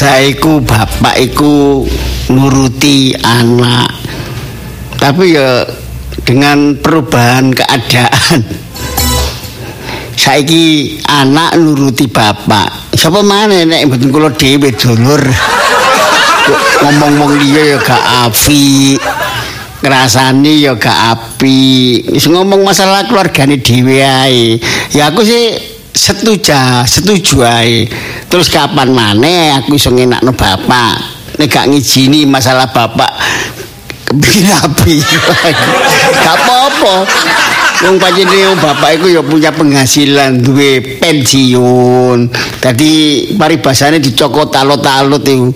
biasa bapak iku nuruti anak. Tapi ya dengan perubahan keadaan. Saiki anak nuruti bapak. Siapa mana nek mboten kula dhewe dulur. Ngomong-ngomong liya ya gak api. Ngrasani ya gak api. Ngomong masalah keluargane dhewe ae. Ya aku sih setuju, setuju ae. Terus kapan maneh aku iso ngenakno bapak. Nek gak ngijini masalah bapak kepingin api. gak apa-apa. Wong panjenengan bapak iku ya punya penghasilan, duwe pensiun. Dadi paribasane dicokot alot-alot iku.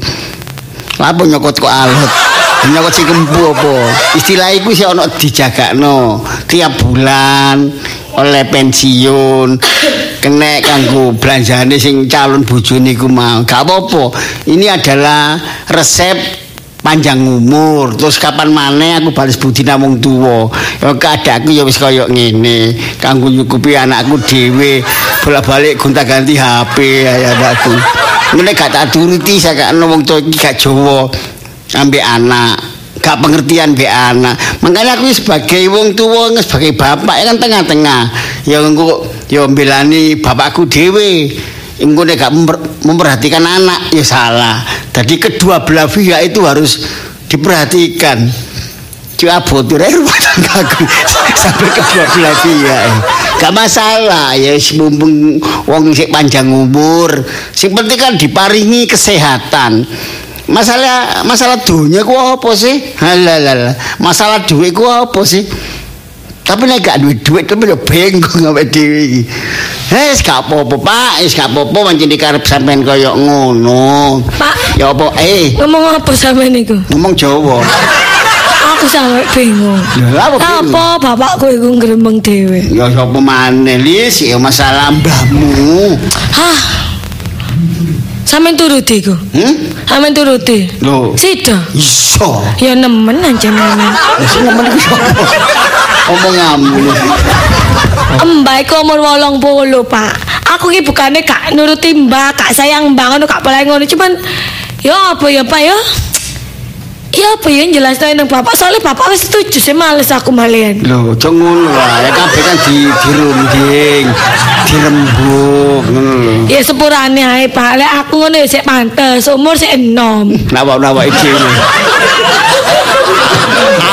Apa nyokot kok alot? Nyokot sing kembu apa? Istilah iku sih ana dijagakno tiap bulan oleh pensiun kena kanggo belanjane sing calon bojone iku mau. Gak apa-apa. Ini adalah resep panjang umur. Terus kapan maneh aku balas budi namung tuwa. Ya keadaanku ya wis kaya ngene. Kanggo nyukupi anakku dhewe bolak-balik gonta-ganti HP ya anakku ngene gak tak saya gak wong tuwa iki gak Jawa. Ambek anak. Gak pengertian be anak. Makanya aku sebagai wong tua sebagai bapak ya kan tengah-tengah. Ya engko ya mbelani bapakku dhewe engko nek gak memper- memperhatikan anak ya salah. Jadi kedua belah pihak itu harus diperhatikan. Botur ae rumah tanggaku sampai kedua belah pihak. Gak masalah ya mumpung wong sik panjang umur. Sing penting kan diparingi kesehatan. Masalah masalah dunia ku apa sih? Halalala. Masalah duit ku apa sih? Tapi nek gak duit duit tapi yo bengong awake dhewe iki. Wis gak apa-apa, Pak. Wis gak apa-apa pancen dikarep sampean kaya ngono. Pak, Ya apa eh ngomong apa sampe niku? ngomong Jawa. Aku sampe bingung. Lha apa bingung? Apa bapakku iku ngrembeng dhewe? Ya sapa maneh Lis, ya masalah mbahmu. Hah. Sampeyan turuti iku. Hmm? Sampeyan turuti. Lho, Sida. iso. Ya nemen anjenengan. Lah sing ngomong iku sapa? Omonganmu. Lis. Mbak iku umur 80, Pak. Aku ki bukane gak nuruti Mbak, gak sayang Mbak ngono gak boleh ngono. Cuman ya apa ya, Pak ya? Ya apa ya jelas nang bapak soalnya bapak wis setuju sih males aku malian. Lho, aja ngono lah. Ya kabeh kan di dirunding, dirembuk ngono lho. Ya sepurane ae Pak. Lek aku ngono ya sik pantes, umur sik enom. Nawak-nawak dhewe.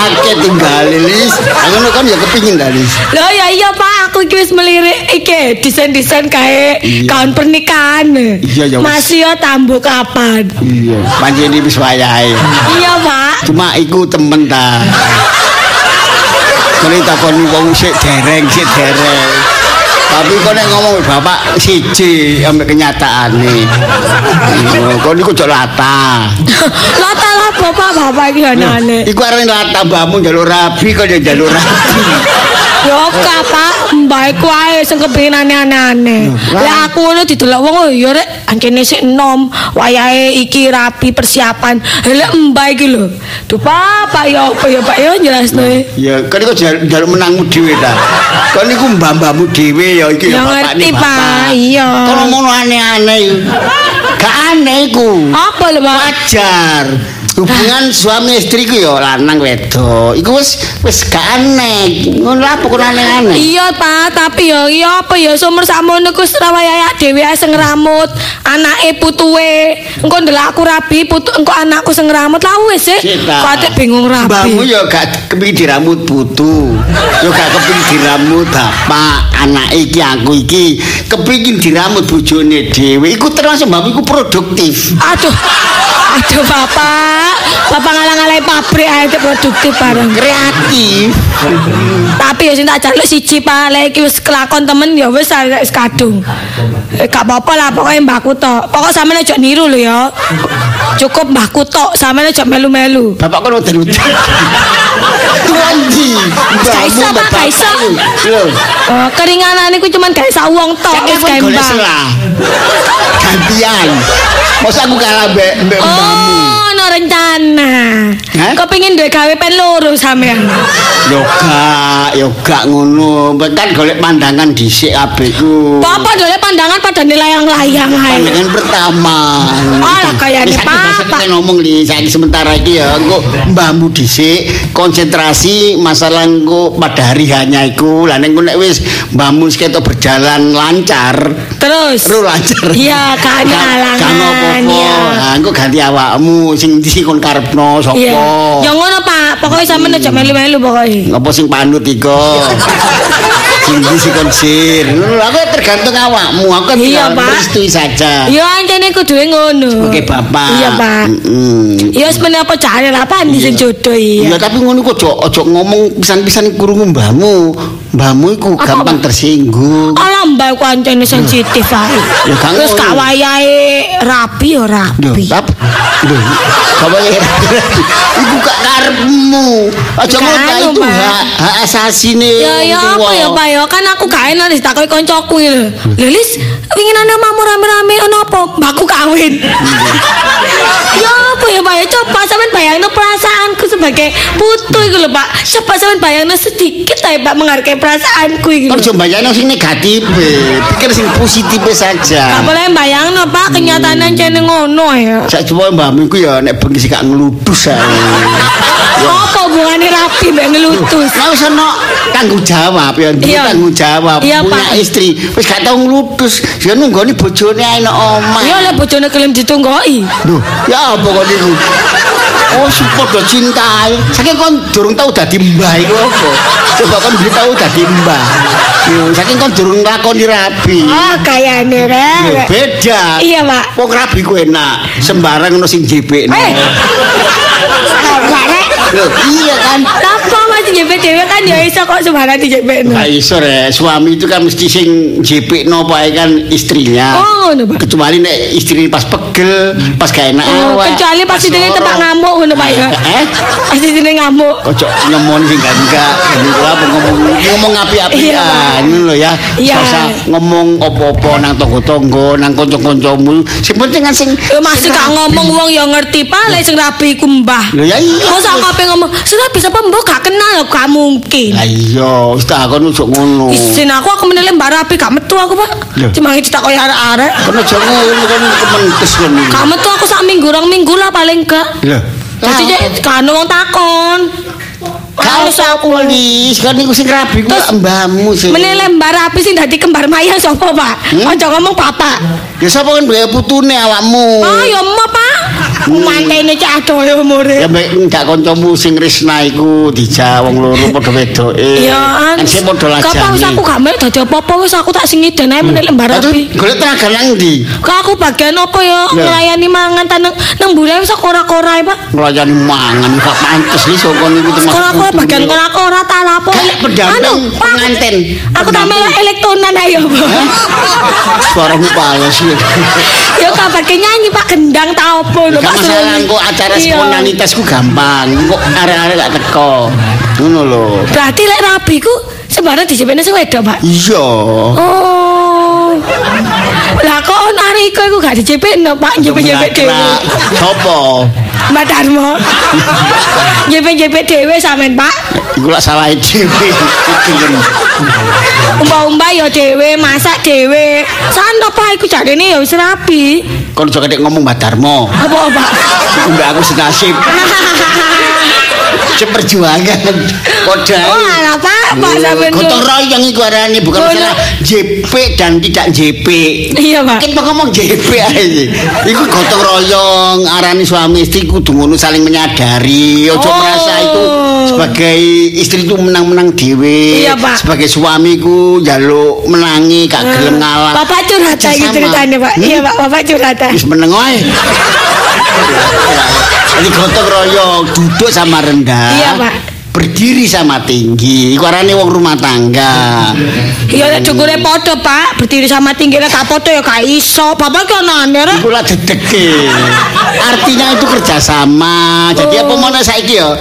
Akeh tinggal Lis. Ngono kan ya kepingin dah Lis. Loh ya iya Pak, aku iki wis melirik iki desain-desain kae Iya. kaun pernikahan. Iya, ya. Masih ya tambuh kapan? Iya, pancen wis wayahe. Iya Pak. Cuma iku temen ta. Kene takoni wong sik dereng, sik dereng. Tapi kok nek ngomong bapak siji ambek kenyataane. Iya, kok niku jok lata. Lata lah bapak-bapak iki anane. Iku arene lata mbahmu njaluk rabi kok ya njaluk rabi. Yo Pak, mbak iku ae sing kepengin aneh-aneh. Lah aku ngono didelok wong ya rek ancene sik enom, wayahe iki rapi persiapan. Lah mbak iki lho. Duh Pak, ya apa ya Pak ya jelasno. Ya, kan iku njaluk njaluk menangmu dhewe ta. Kan niku mbah-mbahmu dhewe ya iki Ya ngerti, Pak. Iya. Kok ngomong aneh-aneh. Gak aneh iku. Apa lho Pak? wajar hubungan suami istri ku ya lanang wedok iku wis wis gak aneh. Ngono lah pokoknya aneh-aneh? Iya Pak, tapi ya iya apa ya? Sumur samono ku Surabaya dhewe ae sing ngramut, anake putuwe. Engko ndelok aku rabi, putu engko anakku sing ngramut lah wis sih. Sik. Kok atik bingung mbahmu rabi. ya gak kepingin dirambut putu. Ya gak kepingin dirambut bapak. Anak iki aku iki kepingin dirambut bojone dhewe. Iku termasuk mbahmu iku produktif. Aduh. Aduh Bapak, Bapak ngalang-alangi pabrik ae produktif bareng. kreatif Tapi ya sing tak jaluk siji Pak, lek iki wis kelakon temen ya wis wis kadung. Eh, gak apa-apa lah pokoknya mbahku tok. Pokok sampeyan aja niru lho ya. Cukup mbahku tok, sampeyan aja melu-melu. bapak kan udah udah Tuanji, Gak iso, Pak, gak iso. Lho, Oh, keringanan iku cuman gawe sawong tok Kan wis kembang. Gantian. Masa aku kalah mbek mbek mbahmu. Oh, no rencana Nah, Hah? kepengin duwe gawe pen loro sampean. Yo gak, yo gak ngono. Kan golek pandangan dhisik kabeh ku. Papa dole pandangan pada layang-layang ae. Pandangan pertama. Ah, kayaknya Wis, papa. saya ngomong nih, saiki sementara iki ya engko mbahmu dhisik konsentrasi masalah engko pada hari hanya iku. Lah nek nek wis mbahmu ketok berjalan lancar, Terus. terus lancar. Iya, kan halangan. Kan. Iya. Nah, engko ganti awakmu sing ndi kon karepno sapa? Ya ngono, Pak. Pokoknya sampean aja melu-melu pokoknya. Apa sing panut iko? sing ndi sing konsir. Aku tergantung awakmu. Aku kan Iya, tinggal merestui saja. Ya ancene kuduwe ngono. Oke, Bapak. Iya, Pak. Ya wis meneh apa jane lah Pak sing jodoh Iya, iya. tapi ngono kok ojo ojo ngomong pisan-pisan kurungu mbahmu. Mbahmu iku Apa, gampang tersinggung. Alah mbak ku ancene sensitif ae. Ya, kan Terus gak wayahe rapi ya rapi. tap. Lho, apa ya? Iku gak karepmu. Aja ngono itu Pak. hak asasine. Ya ya apa ya Pak ya kan aku gak enak ditakoki koncoku lho. Lho Lis, wingi nang omahmu rame-rame ono apa? Mbakku kawin. ya apa ya Pak ya coba sampean bayangno perasaanku sebagai putu iku lho Pak. Coba sampean bayangno sedikit ae Pak menghargai perasaanku lho. Kan coba bayangno sing negatif, pikir sing positif Gak saja. boleh bayangno Pak kenyataan cene ngono ya. Sak coba mbahmu iku ya nek bengi gak ngeludus ae. Apa hubungannya rapi mbak ngelutus? Lah wis ana tanggung jawab ya, duwe tanggung jawab, Iya, punya Pak. istri. Wis gak tau ngludus, ya nunggoni bojone ae nang omah. Ya oleh bojone kelem ditunggoki. Duh, ya apa kok niku? Oh, supodo cintai. Saking kon durung tau dadi mbah iku apa? Coba kon beli tau dadi mbah. Yo, saking kon durung lakoni rabi. Ah kayane rek. beda. Iya, Pak. Wong rabi ku enak, sembarang ono sing jepekno. Eh. Rek. Loh, iya kan? Apa masih jepit dewe kan ya iso kok sembarang dijepit. Nah, iso rek, suami itu kan mesti sing jepekno pae kan istrinya. Oh, ngono, Pak. Kecuali nek istri pas pegel, pas gak enak Oh, awak. kecuali pasti pas dene tempat ngamuk ngono Pak ya. Eh? Pasti dene ngamuk. Ojo nyemon sing gak enggak apa ngomong ngomong api-apian Iya. ngono lho ya. Iya. Ngomong apa-apa nang tangga-tangga, nang kanca-kancamu. Sing penting kan sing masih gak ngomong wong ya ngerti Pak lek sing rapi ku mbah. Lho ya iya. Masa kabeh ngomong, "Sing rapi sapa mbah gak kenal gak mungkin." Lah iya, wis tak kon ojo ngono. Isin aku aku menilai mbak rapi gak metu aku Pak. Cuma ditakoki arek-arek. Kon ojo ngono kon kementes kon. iki. Gak metu aku sak minggu rong minggu lah paling gak. Lho. Jadi cek kan wong takon. Kalau aku lis, kan niku sing rabi ku mbahmu sih. Menilai mbak rapi sing dadi kembar mayang sapa Pak? Hmm? Aja ngomong bapak. Ya sapa kan duwe putune awakmu. Oh ya mo Pak. Mantene cak adoh ya Ya umure. mbek ndak kancamu sing Risna iku dijak wong loro padha wedoke. Ya sing padha Kapan wis lajane. aku gak melok dadi apa-apa wis aku tak sing ae menilai mbak Aduh, rapi. golek tenaga nang ndi? Kok aku bagian apa ya nglayani mangan taneng nang mburi wis kora-kora Pak. Melayani mangan gak pantes iki saka niku termasuk. Kora-kora putune. bagian kora-kora tak lapo. Kayak pendamping Anu, aku- pengantin. Aku tak melok elektronan ayo. Suaramu palas ya. Ya kabar ke nyanyi Pak gendang ta opo lho Gak Pak. masalah engko acara Iya. spontanitas ku gampang. Kok arek-arek gak teko. Ngono lho. Berarti lek rabi ku sembarang dijepene sing wedok, Pak. Iya. Oh. Lah kok on arek iku gak dijepekno, Pak, jepet-jepet dhewe. Sopo? Mbak Darmo. Jepet-jepet dhewe sampean, Pak. Iku lak salah dhewe. Umba-umba ya dhewe, masak dhewe. Santo Pak iku jarene ya wis rapi. Kon aja ketek ngomong Mbak Darmo. Apa, Pak? Mbak aku senasib. Seperjuangan. Kodai. Oh, alah, Pak, Pak sampean. Gotong royong iku arane bukan Gono. masalah JP dan tidak JP. Iya, Pak. Mungkin mau ngomong JP aja. Iku gotong royong arane suami istri kudu ngono saling menyadari. Ojo Oh. merasa itu sebagai istri itu menang-menang dhewe. Iya, Pak. Sebagai suamiku njaluk menangi gak gelem ngalah. Bapak curhat ceritanya, Pak. Hmm? Iya, Pak, Bapak curhat. Wis meneng wae. Jadi gotong royong, duduk sama rendah. Iya, Pak. Berdiri sama tinggi. Iku arane wong rumah tangga. Ya lek cukure padha, Pak. Berdiri sama tingginya tak padha ya gak iso. Bapak ki ana aneh rek. Iku lah dedeke. Artinya itu kerjasama. Jadi apa Oh. mana saiki ya?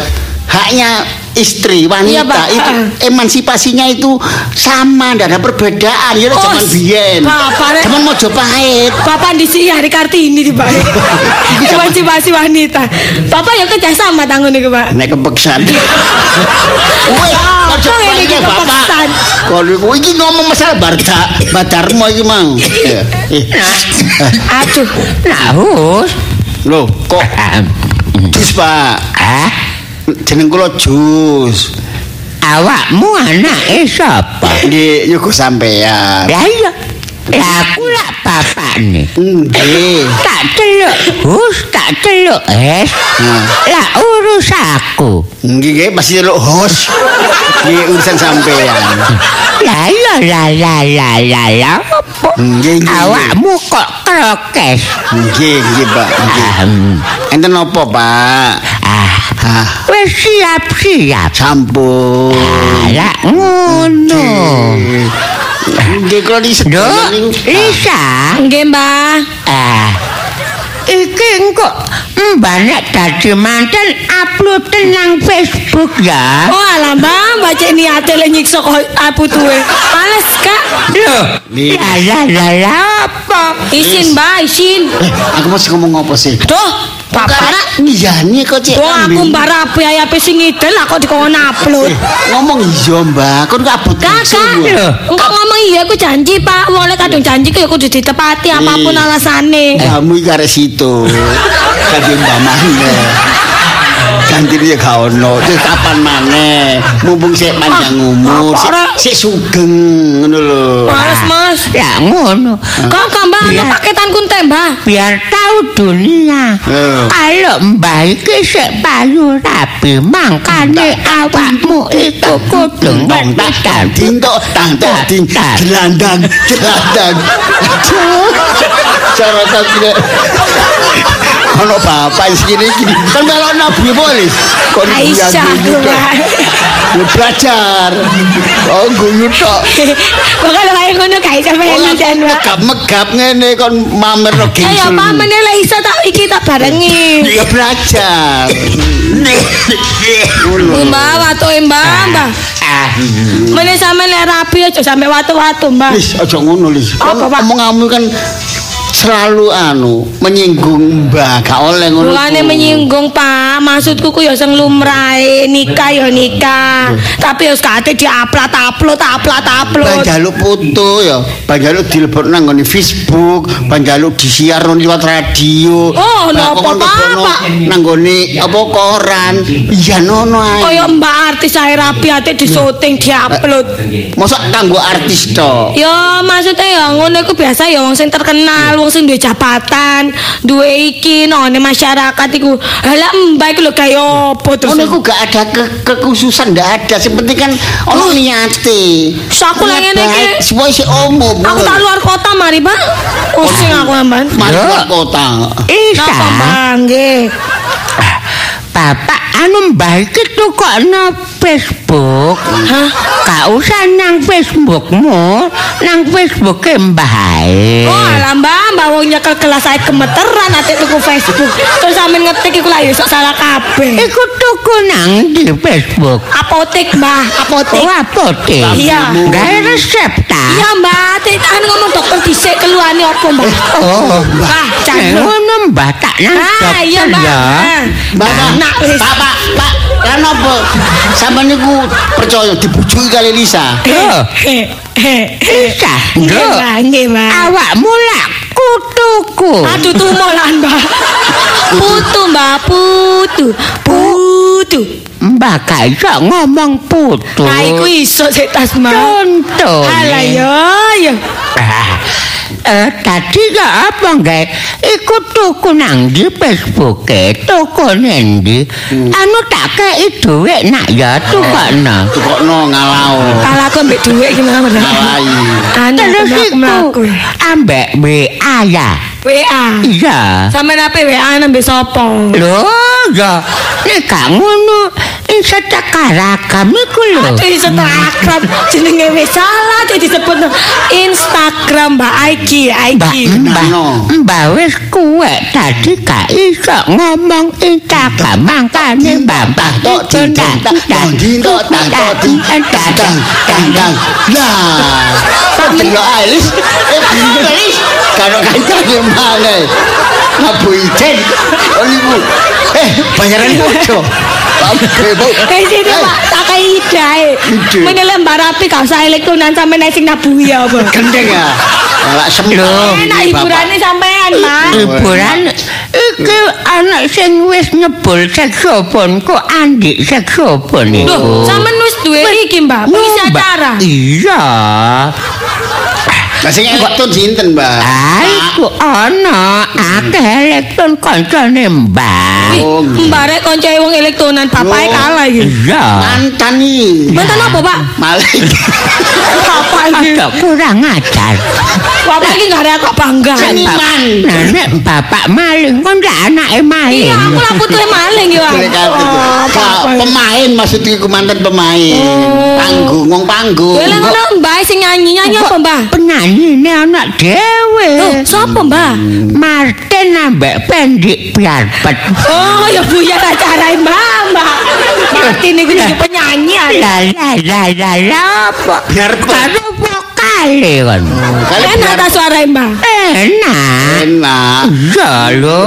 Haknya istri wanita Iya, Pak. itu emansipasinya itu sama tidak ada perbedaan ya Oh, zaman biyen Bapak, Rek. zaman Mojopahit Bapak di sini hari Kartini di Pak. Emansipasi wanita. Bapak ya kerja sama tangan nih Pak. nek kepeksan Woi, Ah, ojo pakai bapak. Kalau kowe iki ngomong masalah barca, badarmo iki mang. Eh, eh. Aduh. Nahus. Loh, kok jus, Pak? Ah, Jeneng kula Jus. awakmu anake sapa? Nggih, yoga sampean. Lah iya. Lah aku lak bapakne. Nggih. Tak celuk, hus tak celuk es. Nah. Lah urus aku. Nggih, nggih, masih delok hos. Nggih, urusan sampean. Lah iya lah lah lah lah lah. Apa? Nggih, nggih. Awakmu kok krokes. Nggih, nggih, Pak. Nggih. Ah, hmm. Enten apa, Pak? Ah, wis siap-siap. sampun. Lah ngono. Nggih, kula di niku. Lisa. Nggih, Mbah. Ah. Iki engko mbak dadi manten upload nang Facebook ya. Oh alah Mbah, baca niate le nyiksa kok apu tuwe. Males Kak. La la la la apa? Isin Mbah, isin. Eh, aku masih ngomong apa sih? Duh, Bapak. Ngiyani kok cek. Wong aku mbak rapi ayape sing ngidel lah kok dikon upload. Eh, ngomong iya mbak, kon kabut Kakak, enggak ngomong iya aku janji Pak. Wong lek kadung janji ku ya kudu ditepati apapun Iya. alasane. Kamu iki arek situ. Ganti mbak maneh. Ganti dia gak ono. Terus kapan maneh? Mumpung sik panjang umur, sik, sugeng ngono lho. Males, Mas. Ya ngono. Kakak Mbak ana Iya. paketan kunte Mbah. Biar tahu dunia. Kalau mbak iki sik payu rapi, mangkane awakmu iku kudu Dong tak tak ding tok tang tok ding Tak, tak. gelandang gelandang. Cara tak kira. Ono bapak segini gini kan melok nabi polis. Kok Aisyah. Ya belajar. Oh guyu tok. Bakal kaya ngono kae sampe Ora jan Mbak. megap-megap ngene kon mamer no Ayo gengsul. pamane lek iso tak iki tak barengi. Ya belajar. Mbak watuke Mbak, Mbak. Mene sampe lek rapi aja sampe watu-watu Mbak. Lis aja ngono Lis. Apa, omonganmu kan selalu anu menyinggung mbak gak oleh ngono. Ku. menyinggung Pak, maksudku ku ya sing lumrahe nikah ya nikah. Tapi ya sekate diupload upload upload upload. Banjaluk foto ya, banjaluk dilebok nang nggone Facebook, banjaluk disiar nang liwat radio. Oh, napa, Pak? Nang nggone apa koran. Iya nono ae. Kaya mbak artis ae rapi ate disyuting diupload. Masa kanggo artis tok. Ya maksudnya ya ngono iku biasa ya wong sing terkenal, wong sing duwe jabatan, duwe iki none masyarakat iku. Lah mbak iku lho kaya opo terus. Ngono iku gak ada ke kekhususan ndak ada. Sing penting kan ono niate. Saku Niat ngene iki. baik, Semua isi umum. Aku tak luar kota mari, Pak. Pusing aku amban. Mari Yo. keluar kota. Isa. Napa? Nggih. Bapak anu mbak iki tukokno Facebook. Hah? Gak usah nang Facebookmu, nang Facebooke mbah ae. Oh, alah Mbak, Mbak wong nyekel kelas saya gemeteran ate tuku Facebook. Terus sampean ngetik iku lah ya sok salah kabeh. Iku tuku nang di Facebook. Apotek, Mbak, apotek. Oh, apotek. Iya. Gawe resep ta? Iya, Mbak, tek anu ngomong dokter dhisik keluarane apa, Mbak? Oh, Mbak, Eh, ngono mbah tak nang Ah, iya, dokter Mbak. ya. Ah. Mbak, Nak wis. Pak, Pak, Pak, kan? Sampai niku percaya dibujuki kali Lisa. Loh, Isa, Nggih. Mbak, nggih, Mbak. Awakmu lak kutuku. Aduh tumolan, Mbak. Putu, Mbak, putu. Putu. Mbak gak iso ngomong putu. Nah, iku iso sik tas, Mbak. Contoh. Alah ya. Ah, eh, tadi ya apa nggak? Iku tuku nang di Facebook e, tuku nendi. Anu tak kei duit nak ya tukokno. Tukokno ngalau. Kalau aku ambek duit gimana, Mbak? Ngalai. Anu, Terus aku iku mlaku. ambek WA ya. WA. Iya. Sampe nape WA nambah sapa? Lho, ya nek gak ngono Instagram iku lho. Aduh Instagram jenenge wis salah jadi disebut Instagram Mbak Aiki Mbak, Aiki. mbak, mbak wis kuwe tadi gak iso ngomong Instagram. Makane bapak tok ding dong tak dong ding tok tak tok dang dang lah delok alis eh alis karo kancane mana Abu Ijen oh ibu eh bayaran ojo Bebo Eh sini Pak, tak kayak idae. Ide. Mene lembar rapi gak usah elektronan sampe nek sing nabuhi ya apa. gendeng ya Enak hiburane sampean, Mas. Hiburan iki anak sing wis nyebul saksofon kok Andi saksofon iku. Loh, sampean wis duwe iki, Mbak. Mbak, acara. Iya. Lah sing elektron sinten, Mbak? Ah, iku ana akeh elektron kancane Mbak. Oh, Mbak rek koncoe wong elektronan bapake Loh. kalah iki. Iya. mantan nih Mantan apa, Pak? Malik Bapak iki. Kurang ajar. Bapak iki gak ada kok bangga. Seniman. Nah, nek bapak maling kon ndak anake maling. Iya, aku lah putuhe maling ya. Oh, Bapak. pemain maksudnya iku mantan pemain Oh. panggung wong panggung lek ngono Mbak sing nyanyi nyanyi apa, Mbak? Penyanyi ini anak dewe. Loh, sapa, Mbak? Martin ambek pendik biarpet. Oh, ya Bu ya acara Mbak, Mbak. Martin iku jadi penyanyi. ah. La la la la la apa? Biarpet. Karo vokale kan. kali Enak ta suara Mbak? Enak. enak Iya lho.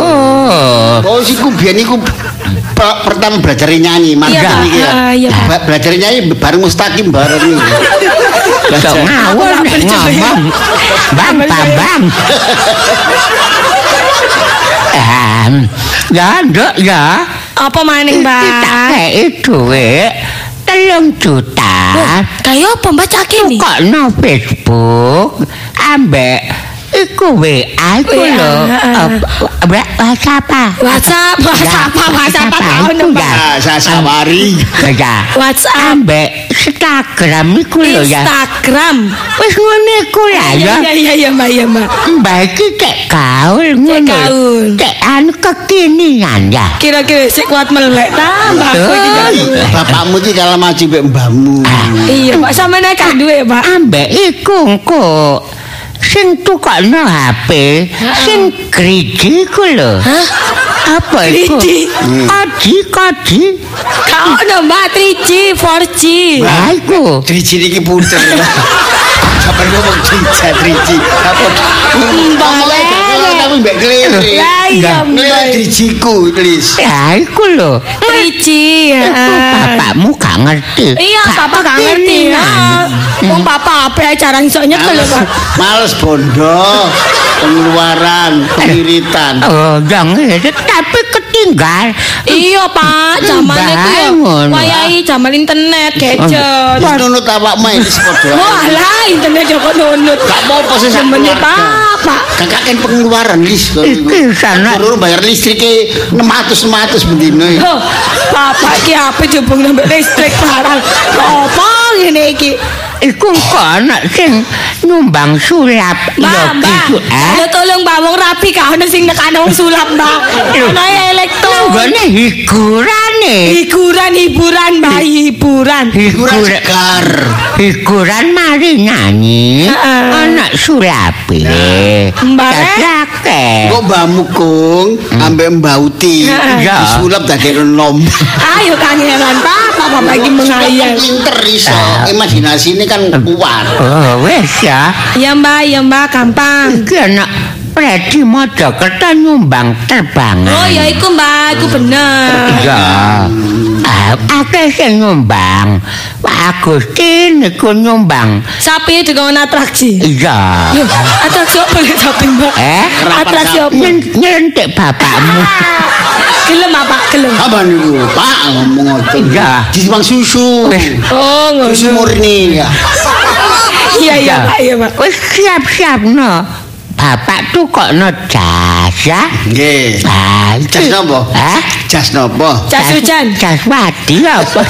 oh si kubian iku pe- pertama belajar nyanyi Pak. iki ya Ah, iya, belajar nyanyi bareng mustaqim bareng nih belajar ngawur ngomong. Bang Tak percaya. Bambang. Ehm, Ya, nduk ya. Apa maning, Mbak? Kita kei duit telung juta. Kayak apa Mbak cak ini? Kok no Facebook ambek iku iku WA, lho. WhatsApp. WhatsApp, WhatsApp, WhatsApp tahu itu Mbak. ya. Ah, saya sawari Ya. WhatsApp, Ambek Instagram iku lho ya. Instagram. Wis ngono iku ya. Iya iya iya Mbak, iya Mbak. Mbak iki cek gaul ngono. gaul. Cek anu kekinian ya. Kira-kira sik kuat melek ta Mbak. aku iki, bapakmu iki kalah maju mbek mbahmu Iya, Pak sampe nek kan duwe, Pak. ambek iku engko sing tukokno HP sing griji ku lho. Apa iku? Griji? Kodi kodi. Kau ono Mbak 3G, 4G. Lah iku. Driji iki puter Sampai ngomong cinta Driji Apa Ngomongnya Mbak. Tapi mbak kelele Lah iya Mbak. Drijiku please Lah iku lho. 3G. Iku heeh. bapakmu gak ngerti. Iya, papa gak ngerti. Wong papa apa cara iso nyekel ya, Pak. Males bondo Pengeluaran Pengiritan Oh, yang itu tapi ketinggal. Iya, Pak. Zaman itu ya. Pak. Wayahi zaman internet, gadget. Wis nunut awak main sepodo Wah lah, internet Joko nunut. Gak apa-apa sih sak Temennya keluarga. papa. Kakak kan pengeluaran lis Iki sana. Turun bayar listriknya 600 600 bendino. Loh, papa iki apa jebung nambah listrik barang. Apa ngene iki? Iku anak sing nyumbang sulap ya gitu eh. Tolong Mbak wong rapi ka ono sing nekane wong sulap, Mbak. Ono ya elektro. Nggone hiburane. Hiburan, hiburan, Mbak, hiburan. Hiburan Hiburan, segar. hiburan mari nyanyi. Heeh. Anak sulape. Mbak, eh? Dadake. Kok mbahmu kung ambek Mbak Uti disulap dadi nom. Ayo kangelan, Pak. Papa lagi menghayal. Pinter iso. Imajinasi ini kan kuat. Oh, wes ya. Ya, Mbak, ya, Mbak, gampang. Iki anak Predi Mojokerto nyumbang terbangan. Oh, ya iku, Mbak, iku bener. Iya. Akeh sing nyumbang. Pak Agustin iku nyumbang. Sapi dikon atraksi. Iya. Atraksi apa ya sapi, Mbak? Eh? Atraksi apa? Nyen- Nyentik bapakmu. Gelem apa? Gelem. Apa niku? Pak ngomong ngoten. Iya. Disimpang susu. Oh, Susu ngono. murni ya. Iya, iya, Pak, iya, Pak. Wis siap-siap no. Bapak tuh kok no jas ya? Nggih. Ah, Jas napa? Hah? Jas napa? Jas hujan. Jas wadi apa?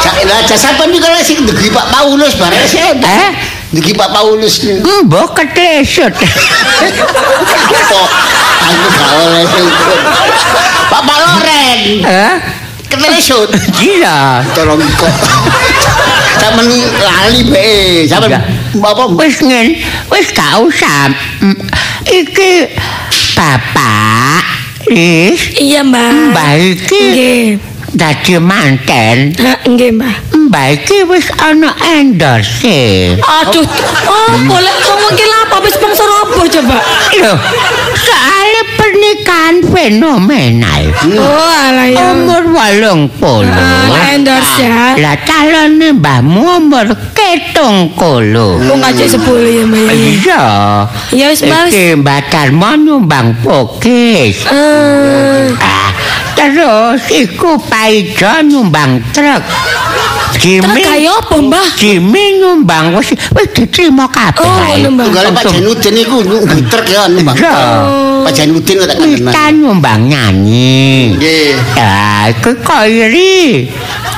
Jas lah jas apa niku lek sing dugi Pak Paulus bareng sih. Eh? Dugi Pak Paulus niku. Mbok ketlesut. Apa? Aku gak oleh. Pak Pak Loren. Eh? Ketelesut. Iya. Tolong kok. Sampeyan lali bae. Sampeyan apa Wis ngen, wis gak usah. Iki Bapak Wis Iya, Mbak. Mbak iki Nggih. Dadi manten. Nggih, Mbak. Mbak iki wis ana endorse. Aduh, oh boleh ngomong ki apa wis sponsor apa coba? Loh, soalnya pernikahan fenomenal. Oh, alah ya. Umur walung puluh. Ah, endorse ya. Lah calonnya mbahmu umur ketung kulu. Kok ngajak sepuluh ya, Mbak? ya? Iya. Ya wis, wis. Iki Mbak Darmo nyumbang pokis. Eh, Ah, terus iku Paijo nyumbang truk. Jimmy Truk kaya apa, Mbah? Jimmy nyumbang wis wis diterima kabeh. Oh, Mbah. Tunggale Pak Janudin iku ngiter ya Bang. Iya. Pak Janudin kok tak Kita kenal. nyumbang nyanyi. Nggih. Ya, iku koiri.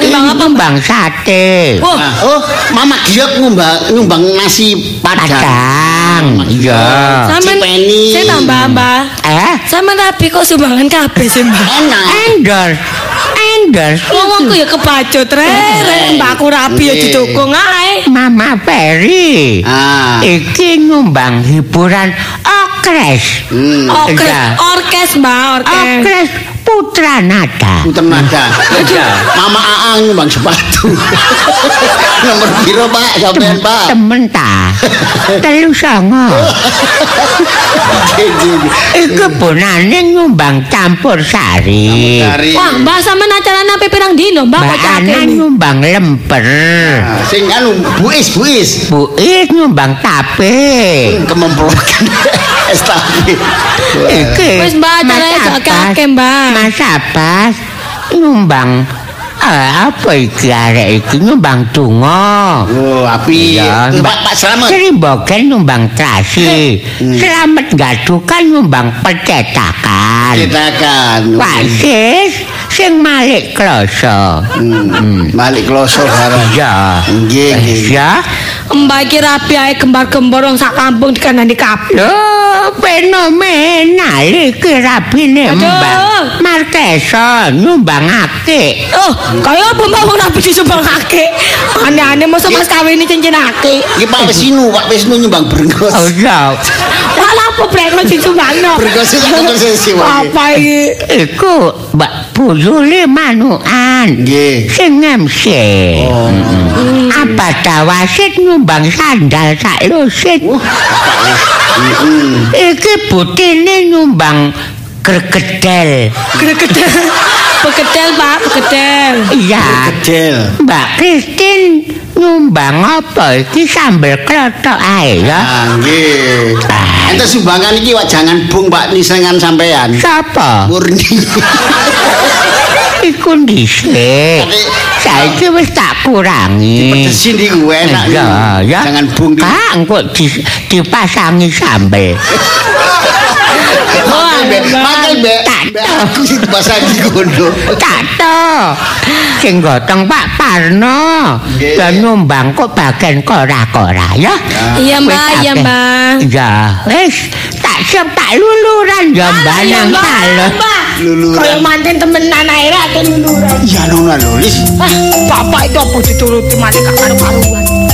Nyumbang apa? Nyumbang sate. Oh, Ah, oh, Mama Giok nyumbang nyumbang nasi padang. Padang. Iya. Cipeni. saya tambah, Mbak. Eh, Sampean rapi kok sumbangan kabeh sih, Mbak. Enak. endor. Endor. Ngomongku ya kebacut rere, mbakku rapi ya didukung ae. Mama Peri. Ah. Iki nyumbang hiburan okres. Hmm. Orkes, Iya. orkes, Mbak, orkes. Okres Putra Nada. Puter nada. Mama Aang nyumbang sepatu. Nomor piro Pak? Sampean Pak. Temen ta. Telu songo. Iku bunane nyumbang campur sari. Wah, Mbak sampean acara nape pirang dino, Mbak Mbak kok nyumbang lemper. Sing anu buis buis. Bu Is nyumbang tape. Kememplokan STP. Iki. Wis, Mbak, acaranya Mas gak akeh, Mbak. Mas Abbas nyumbang eh, apa iki arek iki nyumbang donga. Oh, api. Pak Pak Slamet. Serimbogen nyumbang trasi. Selamat gadukan nyumbang percetakan. Cetakan. Pak Sis sing malik kloso. Hmm. Balik kloso barang. Iya. Nggih, nggih. Ya. Mbak iki rapi ae kembar-kembar wong sak kampung dikanani kabeh. Loh, fenomenal iki rapine Aduh. Mbak. Markesa nyumbangake. Oh, kaya apa mbak wong rapi disumbangake? Aneh-aneh masa mas kawin ini cincin ake. Iki Pak Wisnu, Pak Wisnu nyumbang brengos. Oh iya. Lalu apa brengos disumbangno? Brengos itu tak sesi wae. Apa iki? Iku Mbak Buyule manukan. Nggih. Sing MC. Oh. Apa tawasit nyumbang sandal sak lusit. Iki butine nyumbang gregedel. Gregetel. Begetel, Pak, begetel. Iya. Kecil. Mbak Kristin nyumbang apa iki sambel klothok ae ya. Ah, nggih. Ente sumbangan iki wak jangan bung Pak nisengan sampean. Sapa? Murni. Iku dhisik. Saiki wis tak kurangi. Pedesi niku enak. Ya, niku. ya. Jangan bung. Kak, engko di- dipasangi sambel. Makai Mbak. Makai Mbak. Tak. Mbak, Aku sing bahasa iki ngono. Tato. Sing gotong Pak Parno. Ya nyumbang kok bagian kora-kora ya. Iya, Wis Mbak, iya. Mbak. Ya, wis tak luluran iya, nang. Mbak. Luluran. Kaya manten temenan ae ra ate luluran. Ya nona lho, Lis. Ah, bapak itu apa dituruti mati gak karu-karuan. Iya,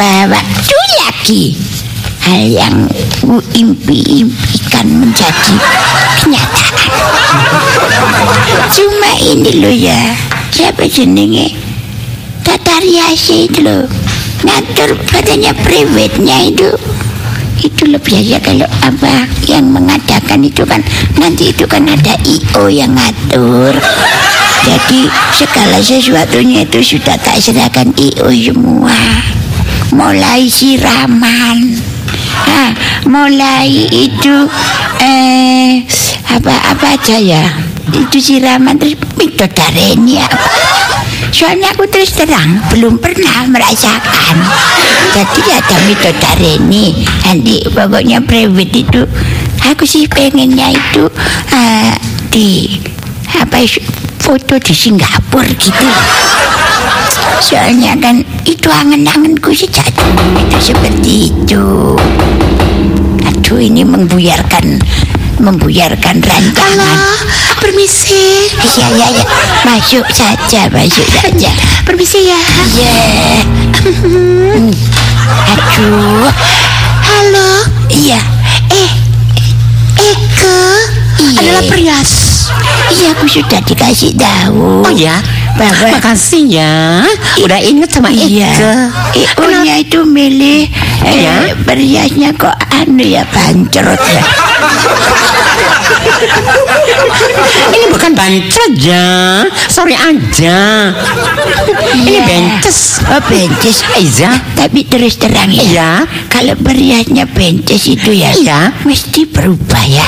beberapa waktu lagi. Hal yang impi-impikan menjadi kenyataan. Cuma ini loh ya, siapa jenenge? Tata riasi itu loh. Ngatur badannya priwetnya itu. itu lebih ya kalau apa yang mengadakan itu kan nanti itu kan ada IO yang ngatur jadi segala sesuatunya itu sudah tak serahkan IO semua mulai siraman. Ah, mulai itu eh apa apa aja ya? Itu siraman terus midodareni apa soalnya aku terus terang belum pernah merasakan. Jadi ada midodareni nanti pokoknya private itu aku sih pengennya itu eh, di apa foto di Singapura gitu soalnya kan itu angen-angenku sejak dulu itu seperti itu aduh ini membuyarkan membuyarkan rancangan permisi. Iya, iya, iya. Masuk saja, masuk saja. Permisi ya. Iya. Hmm. Aduh. Halo, Iya. Eh, Eke Iya. adalah Prias. iya aku sudah dikasih tahu. Oh ya, Bahwa makasih ya. Udah inget sama Iya. Ike. Ikunya itu milih eh, Iya. periasnya kok anu ya bancrot ya. Ini bukan bancet ya. Sorry aja. Ini Iya. bences. Oh, bences. Iya. Tapi terus terang ya. Iya. Kalau periasnya bences itu ya. Iya. Mesti berubah ya.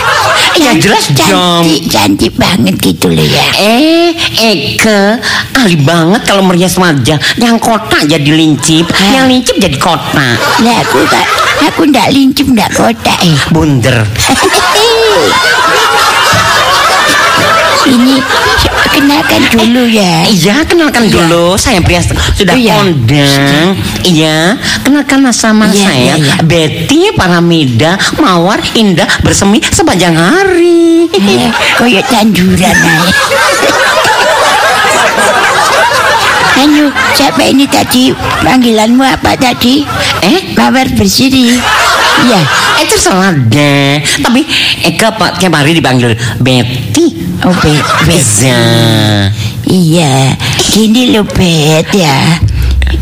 Cantik- jelas dong. Cantik, cantik banget gitu loh ya. Eh, Eke, ahli banget kalau merias wajah. Yang kotak jadi lincip, Hah? yang lincip jadi kotak. Lah aku tak, aku ndak lincip ndak kotak eh. Bunder. Ini kenalkan dulu ya. Iya, kenalkan dulu. Saya pria sudah iya. kondang. Iya, kenalkan sama Iya, saya iya, iya. Betty Paramida Mawar Indah bersemi sepanjang hari. Eh, Koyok tanjuran. Anu, siapa ini tadi? Panggilanmu apa tadi? Eh? Mawar bersiri. Iya. Eh terserah deh. Tapi Eka Pak tiap hari dipanggil Betty. Oh, be, be. Bisa. Iya, gini loh Bet ya.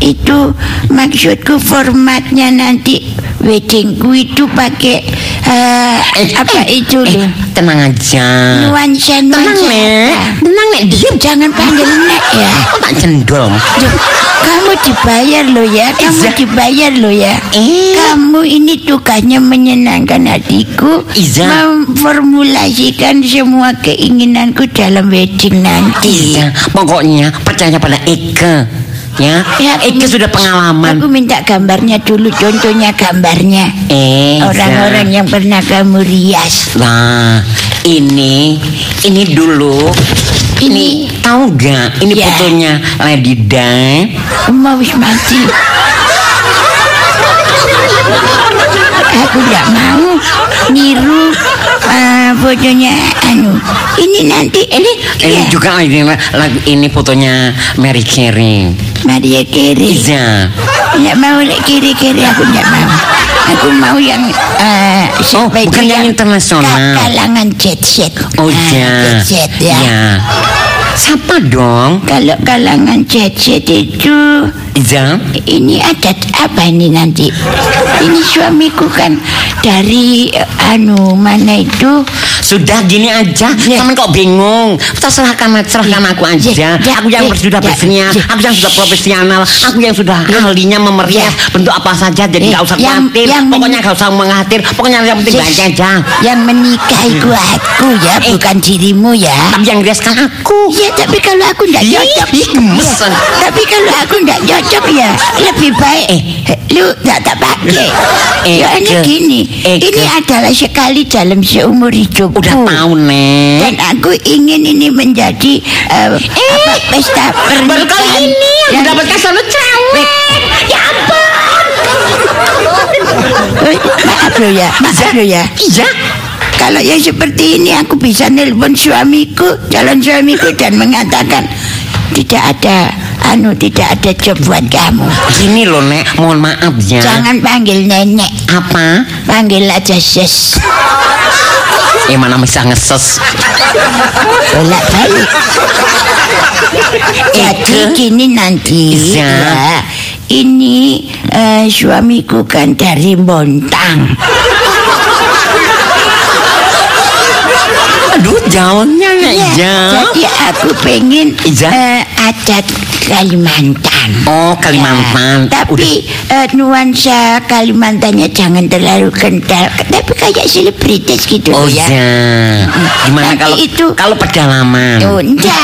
Itu maksudku formatnya nanti weddingku itu pakai eh, apa itu Eh, loh? tenang aja. Nuansa Tenang. Nek. Tenang, Nek. Diam. Jangan panggil Nek ya. Tak cendol? Duh, kamu dibayar loh ya, kamu Iya. dibayar loh ya. Eh. Kamu ini tugasnya menyenangkan hatiku, Iya. memformulasikan semua keinginanku dalam wedding nanti. Iya, pokoknya percaya pada Eka. Ya, Ya, aku- sudah pengalaman. Aku minta gambarnya dulu, contohnya gambarnya. Eh, Orang-orang yang pernah kamu rias. Nah, ini ini dulu. Ini tahu gak? Ini Ya. fotonya Lady Di. Mau wis mati. Aku tidak mau niru uh, fotonya anu. Ini nanti ini Ini ya, juga ini lagu ini fotonya Mary Carey. Maria Carey. Iya. Tidak mau lek kiri-kiri aku tidak mau. Aku mau yang uh, Oh, bukan yang internasional. kalangan jet set. Oh Ah, ya. jet set ya. Ya. Siapa dong? Kalau kalangan jet set itu Iya. ini adat apa ini nanti? Ini suamiku kan dari eh, anu mana itu? Sudah gini aja, Ya. kamu kok bingung? Terserahkan, serahkan aku aja. Ya, ya, Aku yang ya, sudah ya, bersedia, ya. aku yang sudah profesional, aku yang sudah ahlinya memerias bentuk apa saja. Jadi Ya, nggak usah yang- khawatir. yang Pokoknya nggak usah mengkhawatir. Pokoknya yang penting Yes. aja. Yang menikah itu aku ya, Eh. bukan dirimu ya. Tapi yang riaskan aku. Ya, tapi kalau aku tidak Ih, cocok, ih, gemesan. Ya, tapi kalau aku tidak cocok ya lebih baik Eh. lu tak tak pakai. Eh, Soalnya ke- gini, eh, ini adalah sekali dalam seumur hidupku. Udah tahu nek. Dan aku ingin ini menjadi eh, apa pesta Baru pernikahan. kali ini yang yang- mendapatkan selalu cewek. Ya ampun. Maaf lo ya, maaf lo ya. Iya. Kalau yang seperti ini aku bisa nelpon suamiku, calon suamiku dan mengatakan tidak ada anu tidak ada job buat kamu. Gini loh nek, mohon maaf ya. Jangan panggil nenek, Apa? panggil aja ses. Eh mana bisa ngeses. Bolak balik. Jadi Eke. gini nanti Iya. ya. ini eh, suamiku kan dari Bontang. Aduh, jauhnya Ya, jauh. jadi aku pengen Iya. eh, adat Kalimantan. Oh, Kalimantan. Ya, tapi eh, nuansa Kalimantannya jangan terlalu kental, tapi kayak selebritis gitu Oh ya. ya. Gimana Nanti kalau itu- kalau pedalaman? Oh, enggak.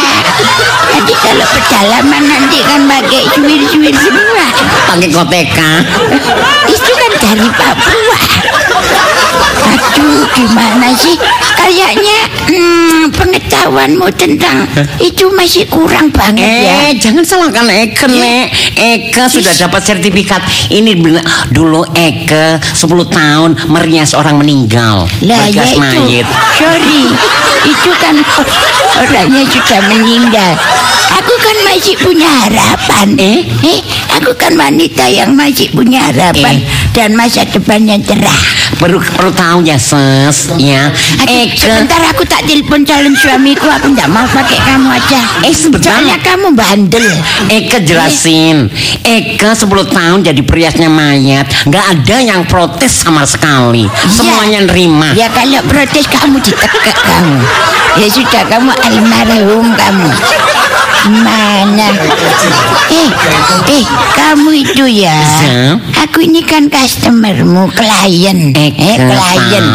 Nanti kalau pedalaman nanti kan pakai suwir-suwir semua. Pakai koteka. Itu kan dari Papua. Aduh, gimana sih? Kayaknya hmm, pengetahuanmu tentang itu masih kurang banget ya. Eh, jangan salahkan Eke, Nek. Eke sudah dapat sertifikat. Ini dulu Eke 10 tahun merias orang meninggal. Lah ya itu, mayit. sorry, itu kan orangnya sudah meninggal. Aku kan masih punya harapan. Eh? eh aku kan wanita yang masih punya harapan Eh? dan masa depan yang cerah. Perlu perlu tahu ya, Ses, ya. Eke sebentar aku tak telepon calon suamiku, aku tidak mau pakai kamu aja. Eh, sebentar. Soalnya kamu bandel. Eke jelasin Eke 10 tahun jadi periasnya mayat Nggak ada yang protes sama sekali Semuanya nerima Ya kalau protes kamu ditekek kamu. Ya sudah kamu almarhum kamu. Mana? Eh, eh, kamu itu ya. Aku ini kan customermu, klien. Eh, Eh, klien.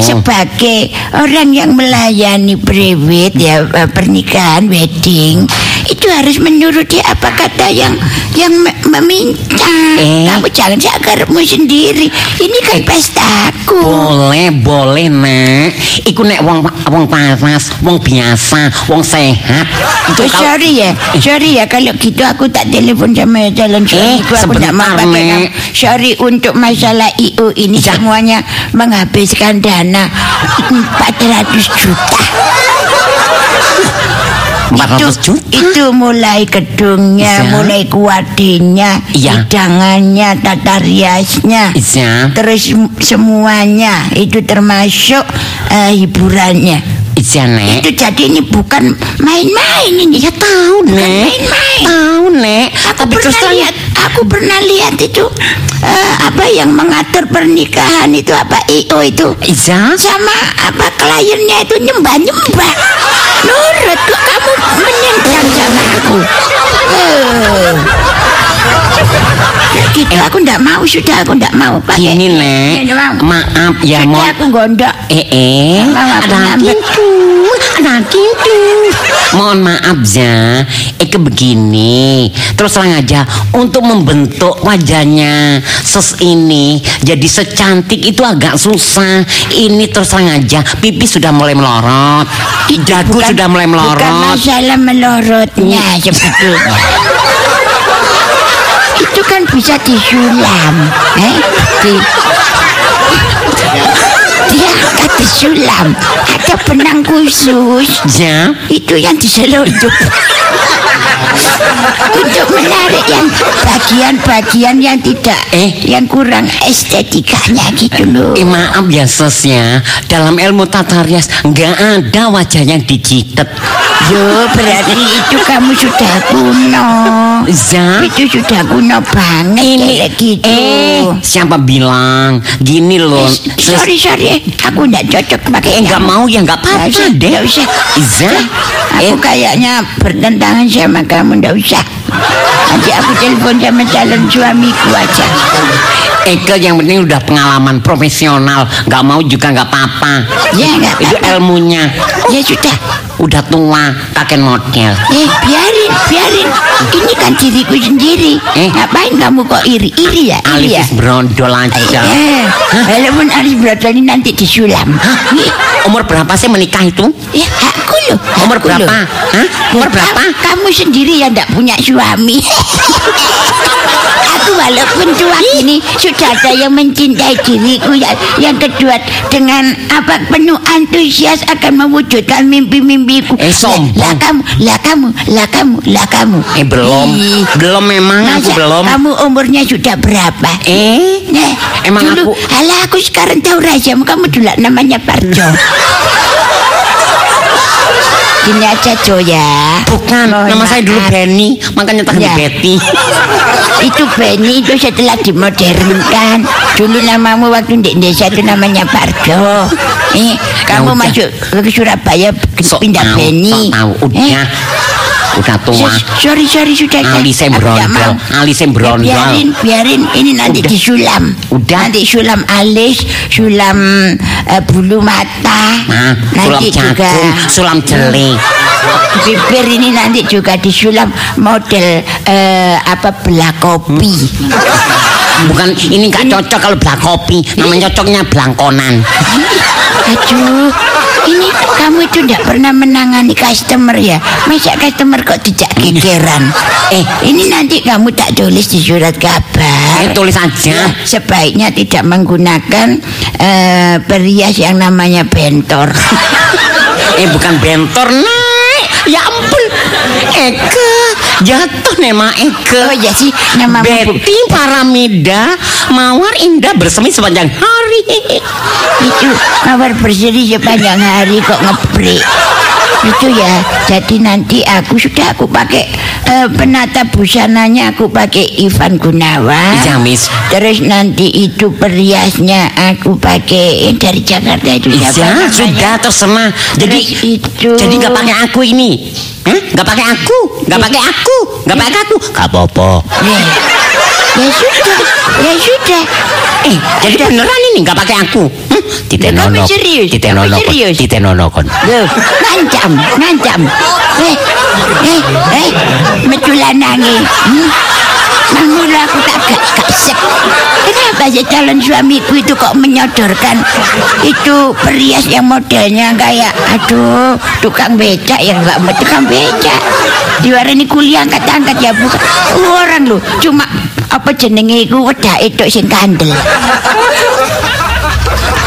Sebagai orang yang melayani private ya eh, pernikahan wedding, itu harus menuruti apa kata yang yang me- meminta. Eh. Kamu jangan sakarmu sendiri. Ini kan pestaku. Boleh, boleh nak Iku nek wong wong panas, wong biasa, wong sehat Itu Oh, kalau- sorry ya, sorry ya kalau gitu aku tak telepon sama calon suamiku aku tak mau pakai. Sorry untuk masalah IO ini Ya. semuanya menghabiskan dana 400 juta. 400 itu, juta? itu mulai gedungnya, Ya. mulai kuadinya, Ya. hidangannya, tata riasnya. Iya, Terus sem- semuanya itu termasuk eh, hiburannya. Iya nek Itu jadi ini bukan main-main ini. Ya tahu Bukan nek main-main. Tahu nek Aku Tapi pernah terang lihat, aku pernah lihat itu eh, apa yang mengatur pernikahan itu apa IO itu Iya sama apa kliennya itu nyembah-nyembah. Nurut kok kamu menyengsang sama aku. Eh. Gitu aku ndak mau sudah aku ndak mau. Pakai. Gini nek. Ndak mau. Maaf ya Sudah mau aku gondok. Eh eh. Ada gitu Ada gitu Mohon maaf ya Eke begini. Terus terang aja Untuk membentuk wajahnya Ses ini Jadi secantik itu agak susah. Ini terus terang aja Pipi sudah mulai melorot. Dagu Bukan- sudah mulai Bukan melorot. masalah melorotnya sebetulnya. Itu kan bisa disulam, eh? Di, dia angkat disulam, ada benang khusus. Ya Itu yang diselundup untuk menarik yang bagian-bagian yang tidak, Eh. yang kurang estetikanya gitu loh. Eh maaf ya Ses ya Dalam ilmu tata rias nggak ada wajah yang dicitet Yo, berarti itu kamu sudah kuno. Ya Itu sudah kuno banget ini kayak gitu. eh siapa bilang gini loh Eh, sorry sorry, aku nggak cocok pakai eh nggak kamu. mau ya nggak Nggak apa-apa deh nggak usah. Iza Aku eh kayaknya bertentangan sama kamu, nggak usah. Nanti aku telepon sama calon suamiku aja. Eke yang penting udah pengalaman profesional nggak mau juga nggak apa-apa Ya nggak itu ilmunya Ya sudah. udah tua kakek model Eh biarin, biarin. Ini kan diriku sendiri. Eh. Ngapain kamu kok iri, iri ya, iri ya? Alif brondol aja Eh, walaupun Alif Brodol ini nanti disulam. Ih, umur berapa sih menikah itu Ya aku loh. umur aku berapa loh. Hah? umur berapa ka- Kamu sendiri yang tidak punya suami. aku walaupun tua ini sudah ada yang mencintai diriku yang, yang kedua dengan apa penuh antusias akan mewujudkan mimpi-mimpiku. Eh, sombong. Lah kamu, lah kamu, lah kamu, lah kamu. eh belum Ih, belum memang aku masa belum Kamu umurnya sudah berapa? eh Nah, Emang dulu, aku- Alah aku sekarang tahu rahasiamu Kamu dulu namanya Parjo Gini aja Jo ya. Bukan, Mohon nama saya dulu. Benny, makanya tak Ya. Betty. Itu Benny itu setelah dimodernkan. Dulu namamu waktu di desa itu namanya Parjo. Eh, kamu udah. masuk ke Surabaya pindah tahu, Benny. tahu. Eh, Udah, tua. sorry sorry sudah. Ali mau. Ali saya berondol. Ya, biarin biarin ini nanti Udah. disulam. Udah. Nanti sulam alis, sulam eh, bulu mata. Nah, sulam nanti juga jagung, sulam jeli. bibir ini nanti juga disulam model eh, apa belah kopi. Bukan ini nggak cocok kalau belah kopi, namanya cocoknya belangkonan. Aduh, ini kamu itu tidak pernah menangani customer ya? Masa customer kok tidak gegeran? Eh, ini nanti kamu tak tulis di surat kabar. Eh, tulis aja. Ya, sebaiknya tidak menggunakan eh, perias yang namanya bentor. Eh bukan bentor naik. Ya ampun. Eke jatuh nema Eke. Oh ya sih, nama Betty Paramida Mawar indah bersemi sepanjang hari. itu mawar berseri sepanjang hari kok ngebreak. Itu ya, jadi nanti aku sudah aku pakai eh, penata busananya aku pakai Ivan Gunawan. Iya, Miss. Terus nanti itu periasnya aku pakai eh, dari Jakarta itu siapa Iya, namanya? sudah terserah. Jadi itu jadi nggak pakai aku ini. Nggak pakai aku, nggak pakai aku, nggak pakai aku. Nggak apa-apa. Ya, ya sudah, ya sudah. Eh, jadi beneran ini nggak pakai aku. Hm? Serius? Titenono. Kamu kon. ngancam, ngancam. Eh, eh, eh, meculanangi. Hmm? Namun aku tak gak kasep. Kenapa sih calon suamiku itu kok menyodorkan itu perias yang modelnya kayak aduh tukang becak yang nggak mau tukang becak diwarani kuliah angkat-angkat ya bukan orang loh cuma apa jenenge iku wedak itu sing kandel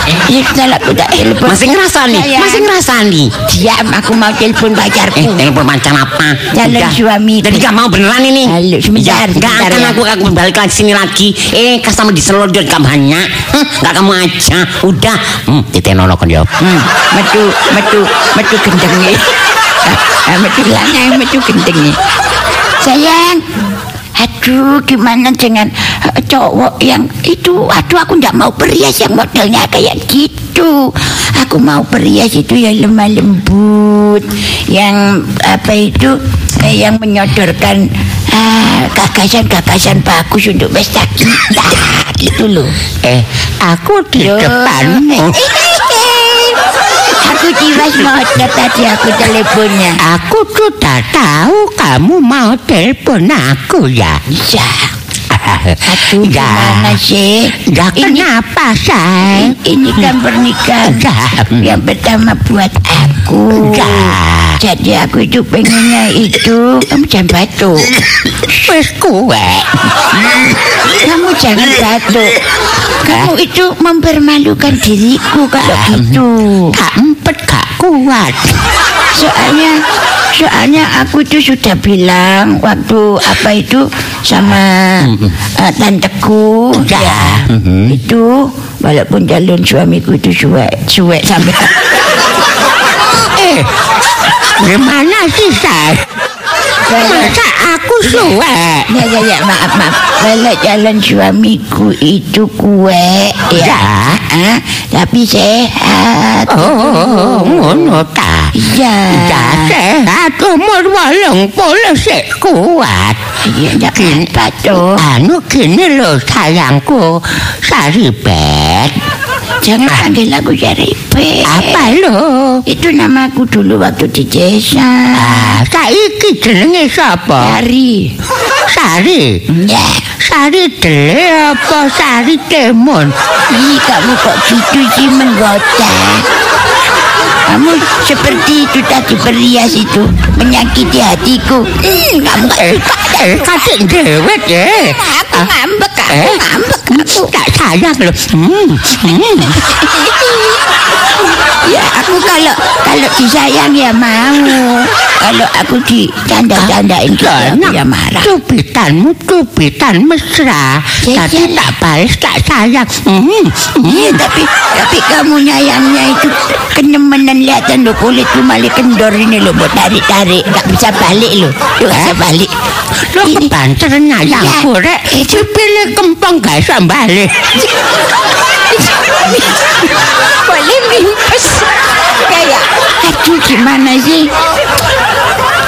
Ya sudah aku tak telepon Masih ngerasa nih, Sayang. masih ngerasa nih. Diam, aku mau telepon pacarku. Eh, telepon macam apa? Calon Udah. suami. Jadi gak mau beneran ini. Halo, sebentar, Ya, akan aku aku balik lagi sini lagi. Eh, customer diselodor kampanye. Hm, gak kamu aja. Udah. Hmm, titenono kon yo. Hmm, metu, metu, metu gendengnya. Ah, metu lanang, metu gendengnya. Sayang, aduh gimana dengan eh, cowok yang itu, aduh aku ndak mau perias yang modelnya kayak gitu. Aku mau perias itu yang lemah lembut, yang apa itu, eh, yang menyodorkan ah, gagasan-gagasan bagus untuk pesta kita, gitu loh. Eh, aku di Loh. depanmu. Aku jiwas motor tadi aku teleponnya. Aku sudah tahu kamu mau telepon aku ya. Ya, aduh gimana sih? Ya Ini kenapa say? ini kan pernikahan Ya. yang pertama buat aku. Ya. Jadi aku itu pengennya itu kamu jangan batuk. Wes kuwe. Kamu jangan batuk. Kamu itu mempermalukan diriku kalau gitu. Gak empet gak kuat. Soalnya soalnya aku itu sudah bilang waktu apa itu sama eh, tanteku. Ya. Itu walaupun calon suamiku itu suwe suwe sampai Eh, gimana sih say? Masa aku suwe? ya ya ya maaf maaf kalau calon suamiku itu kue ya, Ya. Ah, tapi sehat Oh, ngono ta. iya Ya sehat umur wolong puluh sik kuat. iya enggak apa tuh Anu gini loh sayangku, Saribet. Jangan panggil aku Jaribet Apa lo? Itu namaku dulu waktu di desa. Ah, saiki jenenge sapa? Hari. Sari. Ya. Sari dele apa sari timun? Ih, kamu kok gitu sih menggoda. Kamu seperti itu tadi perias itu menyakiti hatiku. Kamu gak Eh, suka. eh, kasih dewet ya. Aku ngambek, aku Eh? ngambek, aku. Sayang loh. Hmm, hmm. Ya aku kalau kalau disayang ya mau. Kalau aku dicanda-candain gitu aku ya marah. Cubitanmu cubitan mesra. Tadi ya. tak balas tak sayang. Hmm, Iya tapi tapi kamu nyayangnya itu kenemenan lihatan lo kulitku malah kendor ini lo buat tarik tarik nggak bisa balik lo nggak bisa balik. Lo Ini- kebanter nyayangku Ya. rek. Cipile kempong gak iso balik. Boleh mimpes kayak aduh gimana sih?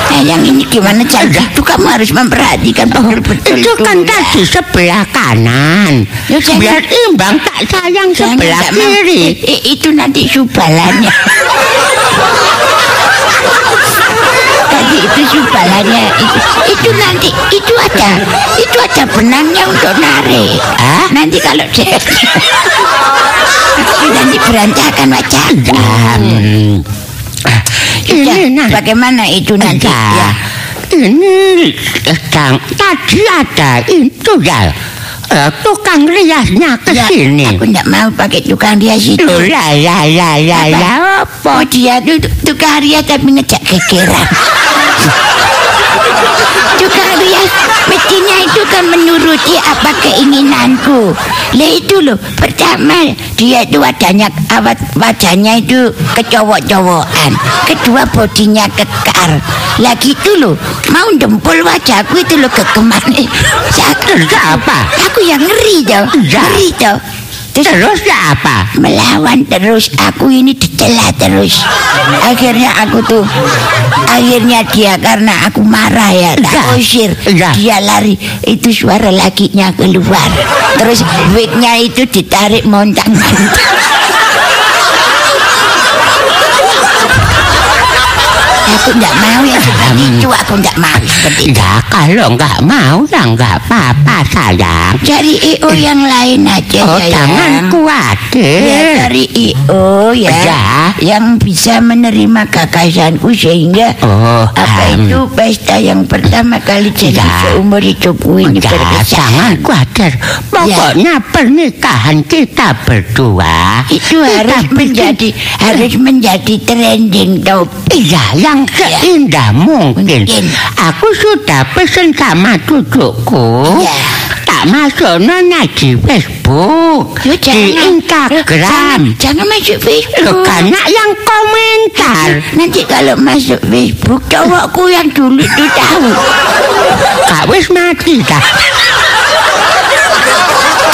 Sayang ini gimana? Cara itu kamu harus memperhatikan betul-betul Itu kan tadi sebelah kanan. Ya, jangan- Biar imbang tak sayang Jangan, sebelah kiri. Itu nanti subalannya itu subalannya itu, itu nanti itu ada itu ada benangnya untuk narik Hah? nanti kalau saya Itu nanti berantakan wajah Hmm. Sudah, Ini nah. bagaimana itu nanti Ya. Ini sedang tadi ada itu ya. eh, tukang riasnya ke Ya, sini. aku tidak mau pakai tukang rias itu lah lah lah lah Apa? lah apa? Oh dia tuh tukang rias tapi ngejak gegeran Tukang rias mestinya itu kan menuruti apa keinginanku. Lah itu loh Pertama dia itu wajahnya awat wajahnya itu kecowok-cowokan. Kedua bodinya kekar. Lagi itu loh Mau dempul wajahku itu loh kekemana Terus apa? Aku yang ngeri tau. Ngeri tau Terus apa? melawan terus. Aku ini dicela terus. Akhirnya aku tuh akhirnya dia karena aku marah ya tak usir. Dia lari itu suara lakinya keluar. Terus wignya itu ditarik montang-montang aku tidak mau ya seperti itu aku tidak mau seperti itu Ya kalau nggak mau ya nggak apa-apa sayang. cari IO yang lain aja Oh sayang. jangan Ya khawatir. dari IO ya, Ya. yang bisa menerima gagasanku sehingga Oh, apa em. itu pesta yang pertama kali jadi Ya. seumur hidupku ini Ya, jangan berkesan. khawatir. Pokoknya pernikahan kita berdua Itu kita harus menjadi harus menjadi trending top. Iya, yang seindah mungkin. Mungkin. Aku sudah pesen sama cucuku. Ya. Tak masuk nona di Facebook, Yo, di Jangan, Instagram. jangan masuk Loh, Facebook. karena yang komentar. Nanti kalau masuk Facebook cowokku yang dulu itu tahu. Kak wis mati dah.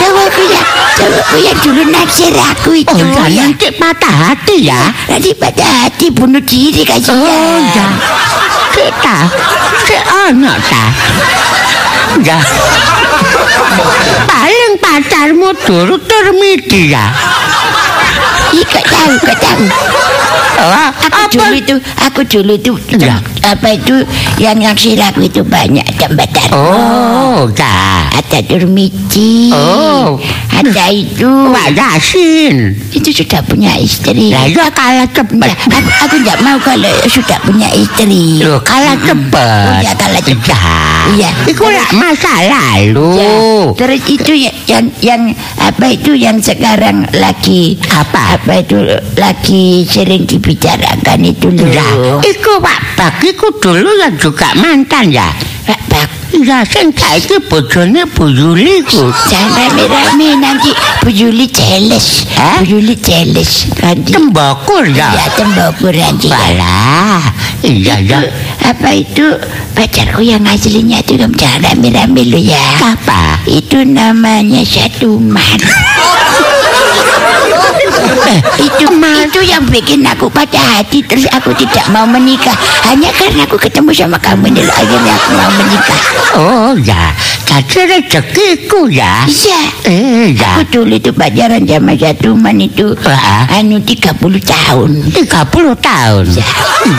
Cowokku yang cowokku yang dulu naksir aku itu. Oh, ya. jangan cek patah hati ya. Nanti pada hati bunuh diri kasihan. Oh, ya. Kita, si anak ta. Ya. Paling pacarmu dulu termedia. Gak tahu, gak tahu. Oh, Aku dulu itu, aku dulu itu, Ya. apa itu yang naksir aku itu banyak jembatan. Oh, ya. Ada Durmiti, Oh. ada itu, Wak Yasin. itu sudah punya istri. Lah ya kalah Ya, cepet. aku, aku tidak mau kalau sudah punya istri. Loh, kalah cepet. Iya, kalah cepet. Ya. Iya. Iku lah masa lalu. Ya, terus itu ya- yang yang apa itu yang sekarang lagi Apa? apa itu lagi sering dibicarakan itu. Ya, iku Pak Bak, iku dulu ya juga mantan ya. Pak Bak, Ya, sing saiki bojone Bu Yuli ku. jangan rame-rame nanti Bu Yuli. Hah? Bu Yuli jealous nanti. Tembakur Ya ya. tembokku nanti. Walah, iya ya. Apa itu pacarku yang aslinya itu kamu jangan rame-rame lo ya. Apa? Itu namanya Satuman. Eh, itu itu yang bikin aku patah hati. Terus aku tidak mau menikah. Hanya karena aku ketemu sama kamu loh, akhirnya aku mau menikah. Oh ya, jadi rezekiku ya. iya. Eh ya, aku dulu itu pacaran sama Satuman itu Ah. anu 30 tahun. 30 tahun.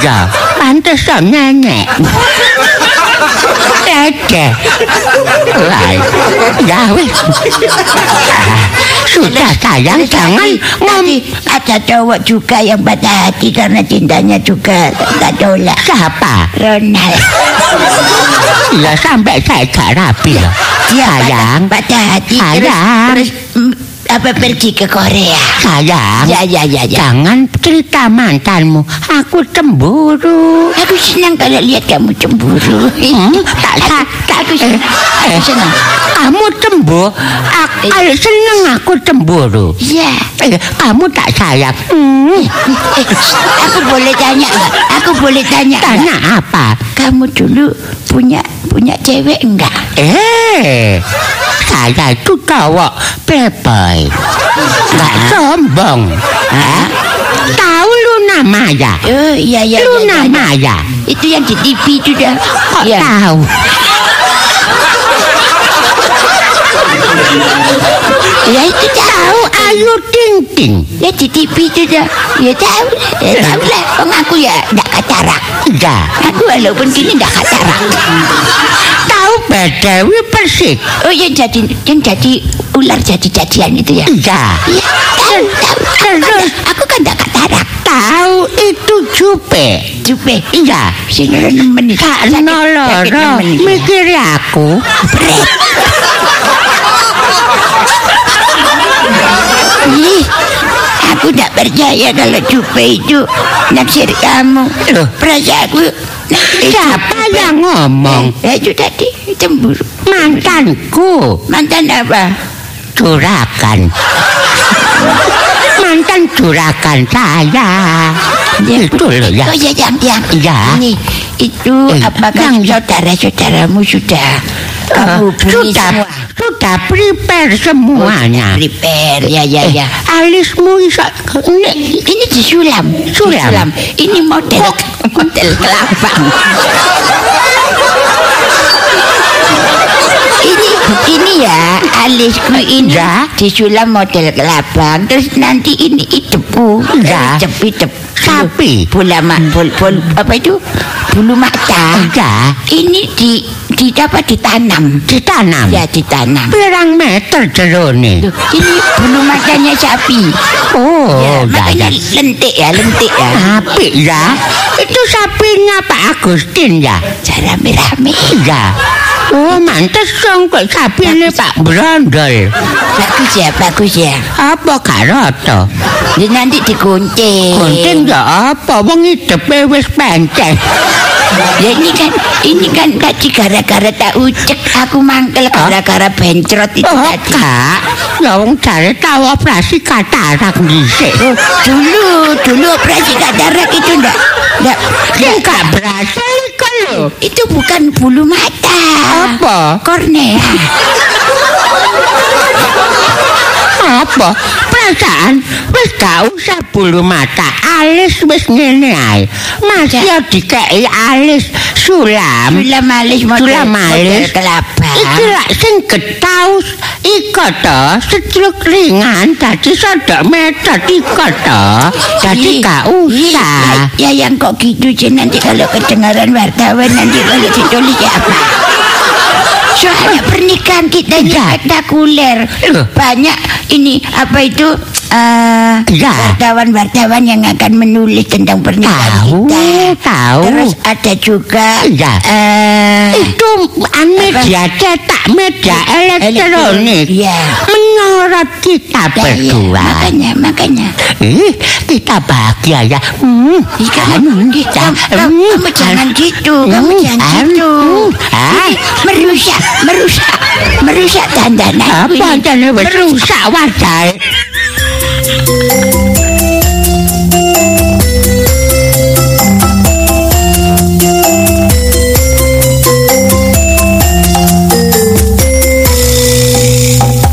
Ya, pantesan nenek. Dede. Lai. Ya wis. Ah, Sudah sayang Terus jangan nanti, ngom ada cowok juga yang patah hati karena cintanya juga tak tolak siapa? Ronald Ya sampai saya gak rapi loh. Sayang. patah, hati terus, Sayang. terus mm, apa pergi ke Korea? Sayang, Ya, ya, ya, ya. jangan cerita mantanmu. Aku cemburu. Aku senang kalau lihat kamu cemburu. Hmm, tak tak Aku senang. Aku senang. Kamu cemburu. Aku Eh. seneng aku cemburu. Ya. Eh, kamu tak sayang. Hmm, Eh, aku boleh tanya? Aku boleh tanya tanya apa? Kamu dulu punya punya cewek enggak? Eh, saya itu cowok playboy. Gak sombong. Hah? Tahu Luna Maya? Oh iya iya. Luna iya, iya. Maya. Itu yang di TV itu dah. Kok Ya. tahu? Ya itu tahu. Ayu Ting Ting. Ya di TV itu dah. Ya tahu. Ya tahu lah. Wong aku ya enggak katarak. Enggak. Aku walaupun gini enggak katarak. Tahu Badawi Persik? Oh yang jadi yang jadi ular jadi-jadian itu ya. Enggak. Iya, tahu, tahu. Aku kan, enggak katarak. Tahu itu Jupe. Jupe. Iya. Sing nemen noloro nemen iki. mikiri aku. Ih, aku tak percaya kalau Jupe itu naksir kamu. Loh. Perasaanku Siapa yang ngomong? Ya itu tadi cemburu. Mantanku. Mantan apa? Juragan. Mantan juragan saya. Itu loh ya. Oh ya yang yang Ya. ini itu Eh, apakah yang- saudara-saudaramu sudah kamu hubungi sudah semua? sudah prepare semuanya. Prepare ya ya ya. Alismu iso ini Ini disulam. Sulam. Ini model model kelabang. ini ya alisku ini Ya. disulam model kelabang terus nanti ini idepu Ya. idep idep Sapi. bola mak bol, bol apa itu bulu mata Ya. ini di di apa ditanam ditanam. ya ditanam Pirang meter jerone. Ini bulu matanya sapi Oh, ya, ya, makanya lentik ya lentik ya Apik ya. Itu sapinya Pak Agustin ya. cara rame Ya. Oh, mantes dong kok sapine Pak Brondol. bagus ya bagus ya Apa karoto? Dia nanti digunting. Gunting ya apa? Wong hidepe wis penceng. Ya ini kan ini kan tadi gara-gara tak ucek aku mangkel gara-gara bencrot itu Oh, tadi. Kak. Ya wong jare tau operasi katarak dhisik. Dulu dulu operasi katarak itu ndak ndak gak berhasil iku lho. itu bukan bulu mata. Apa? Kornea. Apa? Perasaan wis gak usah bulu mata, alis wis ngene ae. Masih ya dikeki alis sulam. Sulam alis model, Sulam alis. kelapa. Iki lak sing getaus iko to, setruk ringan dadi sadok meter iko to. Dadi gak usah. Ya, ya yang kok gitu sih nanti kalau kedengaran wartawan nanti kalau ditulis ya apa? Soalnya pernikahan kita ini spektakuler. Loh. Banyak ini apa itu eh, Ya. wartawan-wartawan yang akan menulis tentang pernikahan Tahu, kita. tahu. Terus ada juga Ya. eh, Itu media cetak, media elektronik. Ya. Menyorot kita Ya, ya, berdua. makanya, makanya. Eh, kita bahagia ya. Hmm, Ih, kamu, kita. kamu, kamu, kamu jangan gitu, kamu Hmm, jangan ah, gitu. hmm, ah. Merusak, merusak, merusak dandanan. Apa jane wis rusak wajahe. thank you